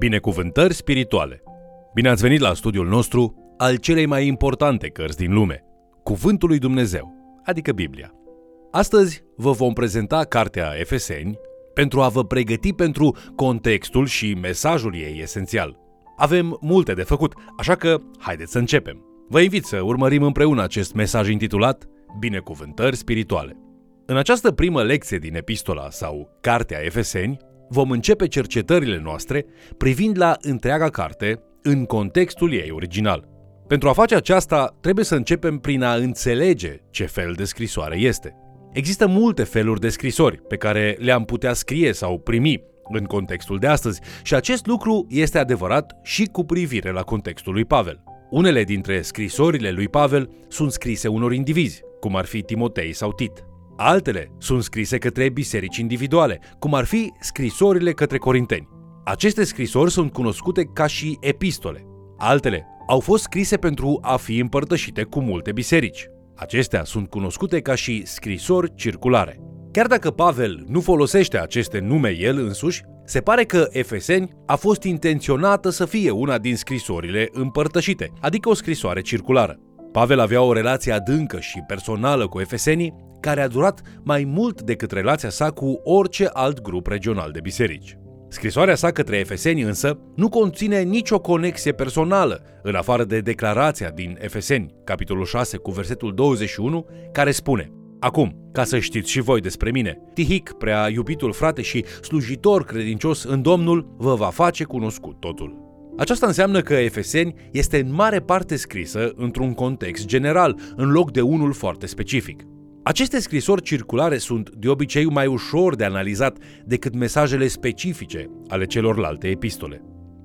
Binecuvântări spirituale. Bine ați venit la studiul nostru al celei mai importante cărți din lume, Cuvântul lui Dumnezeu, adică Biblia. Astăzi vă vom prezenta cartea Efeseni pentru a vă pregăti pentru contextul și mesajul ei esențial. Avem multe de făcut, așa că haideți să începem. Vă invit să urmărim împreună acest mesaj intitulat Binecuvântări spirituale. În această primă lecție din epistola sau Cartea Efeseni, vom începe cercetările noastre privind la întreaga carte în contextul ei original. Pentru a face aceasta, trebuie să începem prin a înțelege ce fel de scrisoare este. Există multe feluri de scrisori pe care le-am putea scrie sau primi în contextul de astăzi și acest lucru este adevărat și cu privire la contextul lui Pavel. Unele dintre scrisorile lui Pavel sunt scrise unor indivizi, cum ar fi Timotei sau Tit. Altele sunt scrise către biserici individuale, cum ar fi scrisorile către corinteni. Aceste scrisori sunt cunoscute ca și epistole. Altele au fost scrise pentru a fi împărtășite cu multe biserici. Acestea sunt cunoscute ca și scrisori circulare. Chiar dacă Pavel nu folosește aceste nume el însuși, se pare că Efeseni a fost intenționată să fie una din scrisorile împărtășite, adică o scrisoare circulară. Pavel avea o relație adâncă și personală cu efesenii, care a durat mai mult decât relația sa cu orice alt grup regional de biserici. Scrisoarea sa către Efeseni însă nu conține nicio conexie personală, în afară de declarația din Efeseni, capitolul 6 cu versetul 21, care spune Acum, ca să știți și voi despre mine, Tihic, prea iubitul frate și slujitor credincios în Domnul, vă va face cunoscut totul. Aceasta înseamnă că Efeseni este în mare parte scrisă într-un context general, în loc de unul foarte specific. Aceste scrisori circulare sunt de obicei mai ușor de analizat decât mesajele specifice ale celorlalte epistole.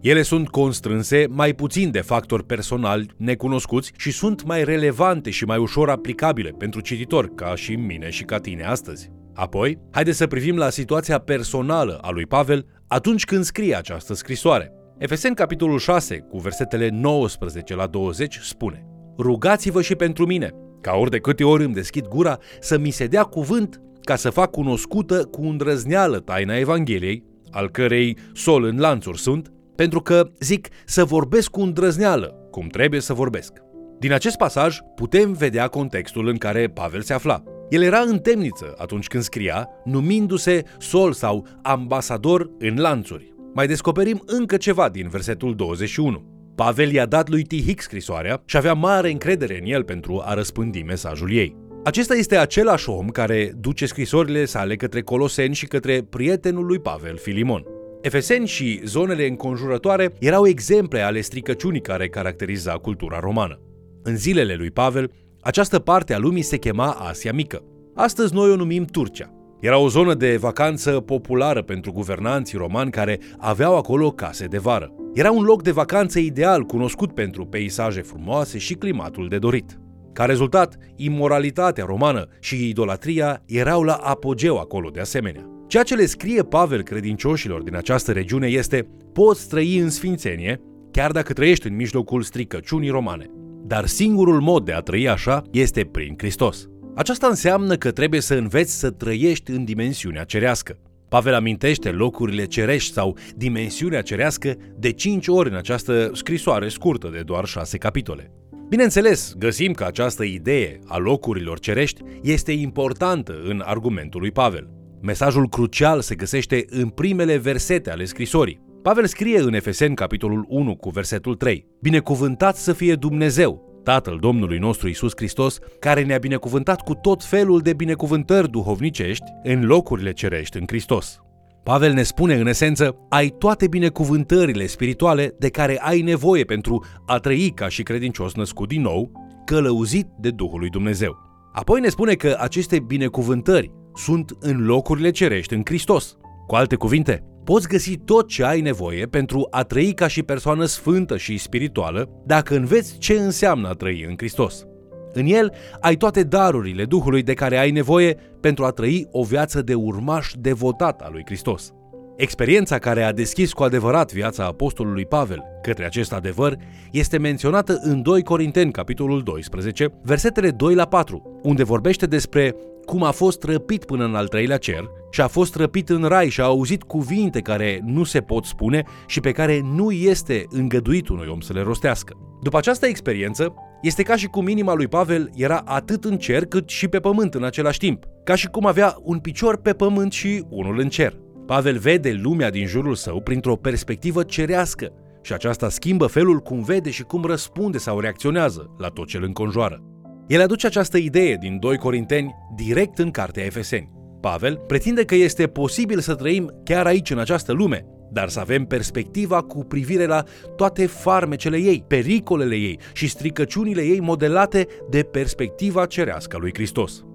Ele sunt constrânse mai puțin de factori personali necunoscuți și sunt mai relevante și mai ușor aplicabile pentru cititor, ca și mine și ca tine astăzi. Apoi, haideți să privim la situația personală a lui Pavel atunci când scrie această scrisoare. Efeseni capitolul 6, cu versetele 19 la 20, spune Rugați-vă și pentru mine, ca ori de câte ori îmi deschid gura, să mi se dea cuvânt ca să fac cunoscută cu îndrăzneală taina Evangheliei, al cărei sol în lanțuri sunt, pentru că, zic, să vorbesc cu îndrăzneală, cum trebuie să vorbesc. Din acest pasaj putem vedea contextul în care Pavel se afla. El era în temniță atunci când scria, numindu-se sol sau ambasador în lanțuri. Mai descoperim încă ceva din versetul 21. Pavel i-a dat lui Tihic scrisoarea și avea mare încredere în el pentru a răspândi mesajul ei. Acesta este același om care duce scrisorile sale către Coloseni și către prietenul lui Pavel, Filimon. Efeseni și zonele înconjurătoare erau exemple ale stricăciunii care caracteriza cultura romană. În zilele lui Pavel, această parte a lumii se chema Asia Mică. Astăzi noi o numim Turcia. Era o zonă de vacanță populară pentru guvernanții romani care aveau acolo case de vară. Era un loc de vacanță ideal cunoscut pentru peisaje frumoase și climatul de dorit. Ca rezultat, imoralitatea romană și idolatria erau la apogeu acolo de asemenea. Ceea ce le scrie Pavel credincioșilor din această regiune este poți trăi în sfințenie, chiar dacă trăiești în mijlocul stricăciunii romane. Dar singurul mod de a trăi așa este prin Hristos. Aceasta înseamnă că trebuie să înveți să trăiești în dimensiunea cerească. Pavel amintește locurile cerești sau dimensiunea cerească de 5 ori în această scrisoare scurtă de doar 6 capitole. Bineînțeles, găsim că această idee a locurilor cerești este importantă în argumentul lui Pavel. Mesajul crucial se găsește în primele versete ale scrisorii. Pavel scrie în Efeseni capitolul 1 cu versetul 3 Binecuvântat să fie Dumnezeu, Tatăl Domnului nostru Isus Hristos, care ne-a binecuvântat cu tot felul de binecuvântări duhovnicești în locurile cerești în Hristos. Pavel ne spune în esență, ai toate binecuvântările spirituale de care ai nevoie pentru a trăi ca și credincios născut din nou, călăuzit de Duhul lui Dumnezeu. Apoi ne spune că aceste binecuvântări sunt în locurile cerești în Hristos. Cu alte cuvinte, poți găsi tot ce ai nevoie pentru a trăi ca și persoană sfântă și spirituală dacă înveți ce înseamnă a trăi în Hristos. În el ai toate darurile Duhului de care ai nevoie pentru a trăi o viață de urmaș devotat al lui Hristos. Experiența care a deschis cu adevărat viața apostolului Pavel către acest adevăr este menționată în 2 Corinteni, capitolul 12, versetele 2 la 4, unde vorbește despre cum a fost răpit până în al treilea cer și a fost răpit în rai și a auzit cuvinte care nu se pot spune și pe care nu este îngăduit unui om să le rostească. După această experiență, este ca și cum inima lui Pavel era atât în cer cât și pe pământ în același timp, ca și cum avea un picior pe pământ și unul în cer. Pavel vede lumea din jurul său printr-o perspectivă cerească și aceasta schimbă felul cum vede și cum răspunde sau reacționează la tot ce îl înconjoară. El aduce această idee din 2 Corinteni direct în cartea Efeseni. Pavel pretinde că este posibil să trăim chiar aici, în această lume, dar să avem perspectiva cu privire la toate farmecele ei, pericolele ei și stricăciunile ei modelate de perspectiva cerească a lui Hristos.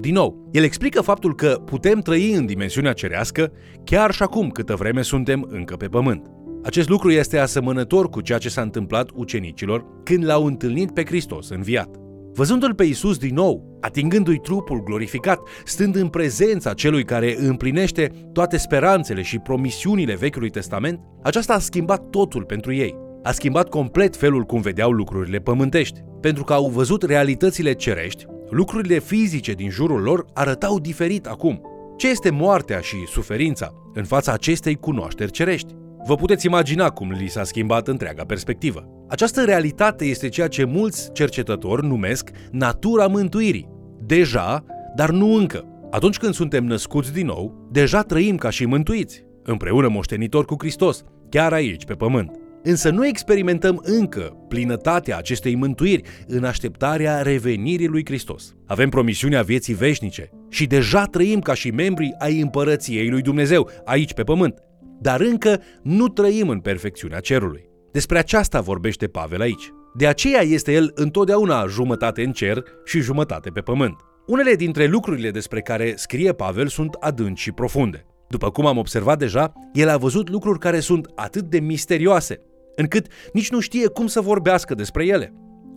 Din nou, el explică faptul că putem trăi în dimensiunea cerească chiar și acum câtă vreme suntem încă pe pământ. Acest lucru este asemănător cu ceea ce s-a întâmplat ucenicilor când l-au întâlnit pe Hristos înviat. Văzându-l pe Isus din nou, atingându-i trupul glorificat, stând în prezența celui care împlinește toate speranțele și promisiunile Vechiului Testament, aceasta a schimbat totul pentru ei. A schimbat complet felul cum vedeau lucrurile pământești, pentru că au văzut realitățile cerești, lucrurile fizice din jurul lor arătau diferit acum. Ce este moartea și suferința în fața acestei cunoașteri cerești? Vă puteți imagina cum li s-a schimbat întreaga perspectivă. Această realitate este ceea ce mulți cercetători numesc natura mântuirii. Deja, dar nu încă. Atunci când suntem născuți din nou, deja trăim ca și mântuiți, împreună moștenitori cu Hristos, chiar aici, pe pământ. Însă nu experimentăm încă plinătatea acestei mântuiri în așteptarea revenirii lui Hristos. Avem promisiunea vieții veșnice și deja trăim ca și membri ai împărăției lui Dumnezeu, aici pe pământ dar încă nu trăim în perfecțiunea cerului. Despre aceasta vorbește Pavel aici. De aceea este el întotdeauna jumătate în cer și jumătate pe pământ. Unele dintre lucrurile despre care scrie Pavel sunt adânci și profunde. După cum am observat deja, el a văzut lucruri care sunt atât de misterioase, încât nici nu știe cum să vorbească despre ele.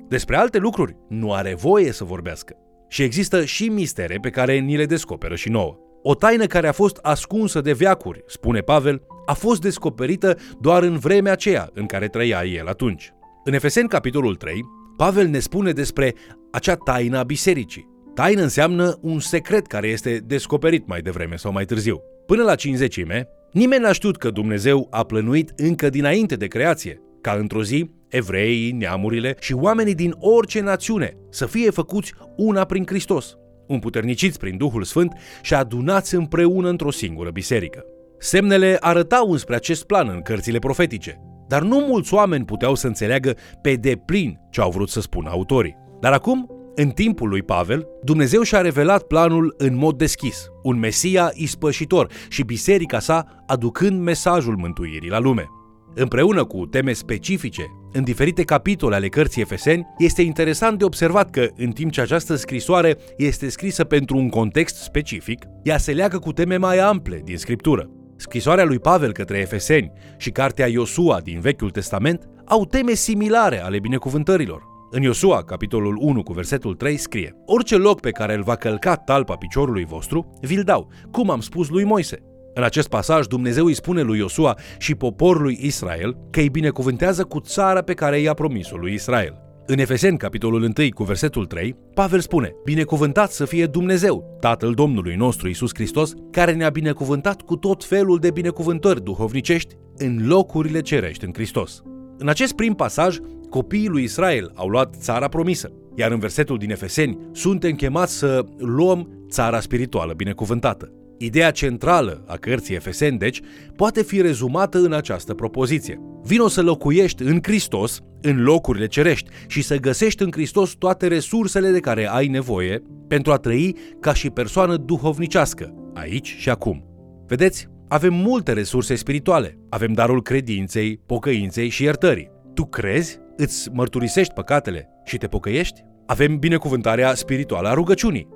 Despre alte lucruri nu are voie să vorbească. Și există și mistere pe care ni le descoperă și nouă. O taină care a fost ascunsă de veacuri, spune Pavel, a fost descoperită doar în vremea aceea în care trăia el atunci. În Efeseni, capitolul 3, Pavel ne spune despre acea taină a bisericii. Taină înseamnă un secret care este descoperit mai devreme sau mai târziu. Până la cinzecime, nimeni n-a știut că Dumnezeu a plănuit încă dinainte de creație, ca într-o zi evreii, neamurile și oamenii din orice națiune să fie făcuți una prin Hristos, împuterniciți prin Duhul Sfânt și adunați împreună într-o singură biserică. Semnele arătau înspre acest plan în cărțile profetice, dar nu mulți oameni puteau să înțeleagă pe deplin ce au vrut să spună autorii. Dar acum, în timpul lui Pavel, Dumnezeu și-a revelat planul în mod deschis, un Mesia ispășitor și biserica sa aducând mesajul mântuirii la lume. Împreună cu teme specifice, în diferite capitole ale cărții Efeseni, este interesant de observat că, în timp ce această scrisoare este scrisă pentru un context specific, ea se leagă cu teme mai ample din Scriptură. Scrisoarea lui Pavel către Efeseni și cartea Iosua din Vechiul Testament au teme similare ale binecuvântărilor. În Iosua, capitolul 1 cu versetul 3 scrie Orice loc pe care îl va călca talpa piciorului vostru, vi-l dau, cum am spus lui Moise. În acest pasaj, Dumnezeu îi spune lui Iosua și poporului Israel că îi binecuvântează cu țara pe care i-a promis-o lui Israel. În Efeseni, capitolul 1, cu versetul 3, Pavel spune, Binecuvântat să fie Dumnezeu, Tatăl Domnului nostru Isus Hristos, care ne-a binecuvântat cu tot felul de binecuvântări duhovnicești în locurile cerești în Hristos. În acest prim pasaj, copiii lui Israel au luat țara promisă, iar în versetul din Efeseni suntem chemați să luăm țara spirituală binecuvântată. Ideea centrală a cărții Efeseni, deci, poate fi rezumată în această propoziție. Vino să locuiești în Hristos, în locurile cerești, și să găsești în Hristos toate resursele de care ai nevoie pentru a trăi ca și persoană duhovnicească, aici și acum. Vedeți, avem multe resurse spirituale. Avem darul credinței, pocăinței și iertării. Tu crezi, îți mărturisești păcatele și te pocăiești? Avem binecuvântarea spirituală a rugăciunii.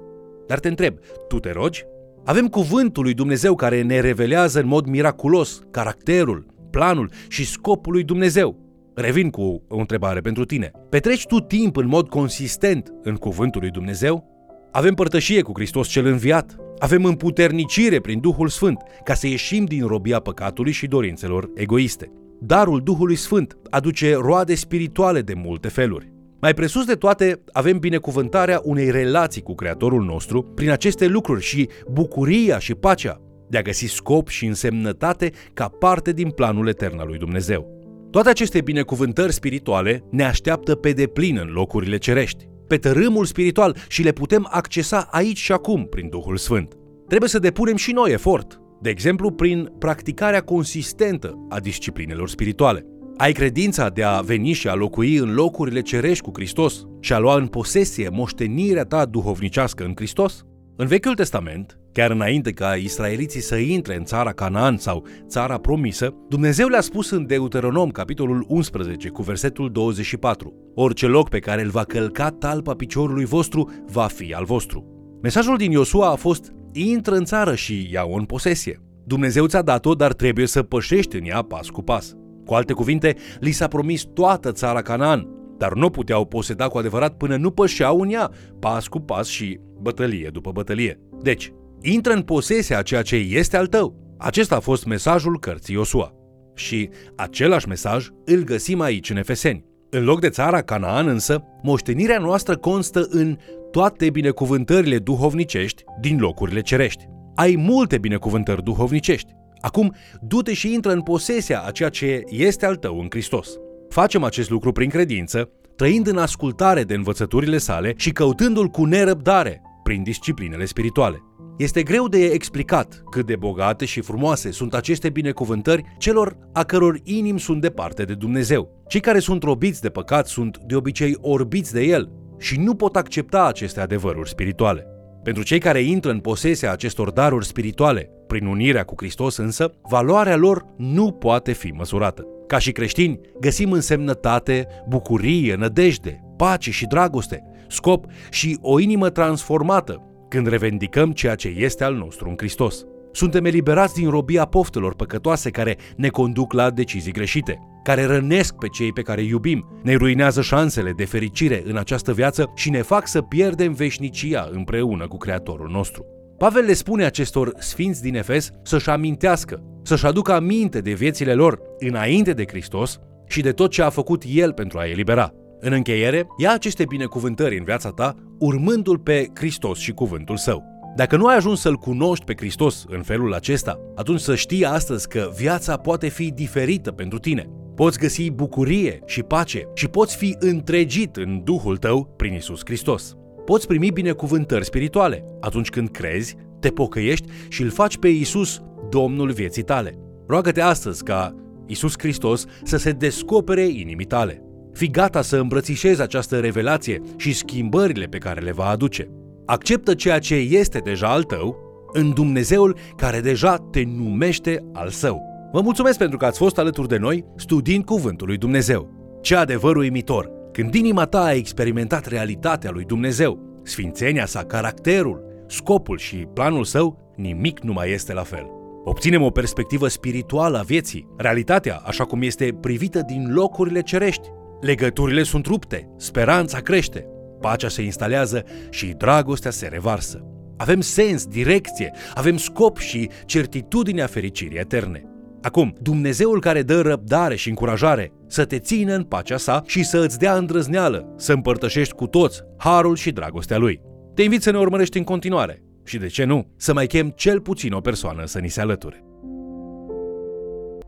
Dar te întreb, tu te rogi? Avem cuvântul lui Dumnezeu care ne revelează în mod miraculos caracterul, planul și scopul lui Dumnezeu. Revin cu o întrebare pentru tine. Petreci tu timp în mod consistent în cuvântul lui Dumnezeu? avem părtășie cu Hristos cel înviat, avem împuternicire prin Duhul Sfânt ca să ieșim din robia păcatului și dorințelor egoiste. Darul Duhului Sfânt aduce roade spirituale de multe feluri. Mai presus de toate, avem binecuvântarea unei relații cu Creatorul nostru prin aceste lucruri și bucuria și pacea de a găsi scop și însemnătate ca parte din planul etern al lui Dumnezeu. Toate aceste binecuvântări spirituale ne așteaptă pe deplin în locurile cerești, pe tărâmul spiritual și le putem accesa aici și acum prin Duhul Sfânt. Trebuie să depunem și noi efort, de exemplu prin practicarea consistentă a disciplinelor spirituale. Ai credința de a veni și a locui în locurile cerești cu Hristos și a lua în posesie moștenirea ta duhovnicească în Hristos? În Vechiul Testament, chiar înainte ca israeliții să intre în țara Canaan sau țara promisă, Dumnezeu le-a spus în Deuteronom, capitolul 11, cu versetul 24, Orice loc pe care îl va călca talpa piciorului vostru va fi al vostru. Mesajul din Iosua a fost, intră în țară și ia-o în posesie. Dumnezeu ți-a dat-o, dar trebuie să pășești în ea pas cu pas. Cu alte cuvinte, li s-a promis toată țara Canaan, dar nu puteau poseda cu adevărat până nu pășeau în ea, pas cu pas și bătălie după bătălie. Deci, intră în posesia a ceea ce este al tău. Acesta a fost mesajul cărții Iosua. Și același mesaj îl găsim aici în Efeseni. În loc de țara Canaan însă, moștenirea noastră constă în toate binecuvântările duhovnicești din locurile cerești. Ai multe binecuvântări duhovnicești. Acum, du-te și intră în posesia a ceea ce este al tău în Hristos. Facem acest lucru prin credință, trăind în ascultare de învățăturile sale și căutându-l cu nerăbdare prin disciplinele spirituale. Este greu de explicat cât de bogate și frumoase sunt aceste binecuvântări celor a căror inimi sunt departe de Dumnezeu. Cei care sunt robiți de păcat sunt de obicei orbiți de el și nu pot accepta aceste adevăruri spirituale. Pentru cei care intră în posesia acestor daruri spirituale, prin unirea cu Hristos însă, valoarea lor nu poate fi măsurată. Ca și creștini, găsim însemnătate, bucurie, nădejde, pace și dragoste, scop și o inimă transformată când revendicăm ceea ce este al nostru în Hristos. Suntem eliberați din robia poftelor păcătoase care ne conduc la decizii greșite, care rănesc pe cei pe care iubim, ne ruinează șansele de fericire în această viață și ne fac să pierdem veșnicia împreună cu Creatorul nostru. Pavel le spune acestor sfinți din Efes să-și amintească, să-și aducă aminte de viețile lor înainte de Hristos și de tot ce a făcut El pentru a elibera. În încheiere, ia aceste binecuvântări în viața ta, urmându-L pe Hristos și cuvântul Său. Dacă nu ai ajuns să-L cunoști pe Hristos în felul acesta, atunci să știi astăzi că viața poate fi diferită pentru tine. Poți găsi bucurie și pace și poți fi întregit în Duhul tău prin Isus Hristos. Poți primi binecuvântări spirituale atunci când crezi, te pocăiești și îl faci pe Isus Domnul vieții tale. Roagă-te astăzi ca Isus Hristos să se descopere inimii tale. Fii gata să îmbrățișezi această revelație și schimbările pe care le va aduce. Acceptă ceea ce este deja al tău în Dumnezeul care deja te numește al său. Vă mulțumesc pentru că ați fost alături de noi studiind Cuvântul lui Dumnezeu. Ce adevăr uimitor! Când inima ta a experimentat realitatea lui Dumnezeu, sfințenia sa, caracterul, scopul și planul său, nimic nu mai este la fel. Obținem o perspectivă spirituală a vieții, realitatea așa cum este privită din locurile cerești. Legăturile sunt rupte, speranța crește, pacea se instalează și dragostea se revarsă. Avem sens, direcție, avem scop și certitudinea fericirii eterne. Acum, Dumnezeul care dă răbdare și încurajare să te țină în pacea sa și să îți dea îndrăzneală, să împărtășești cu toți harul și dragostea lui. Te invit să ne urmărești în continuare și, de ce nu, să mai chem cel puțin o persoană să ni se alăture.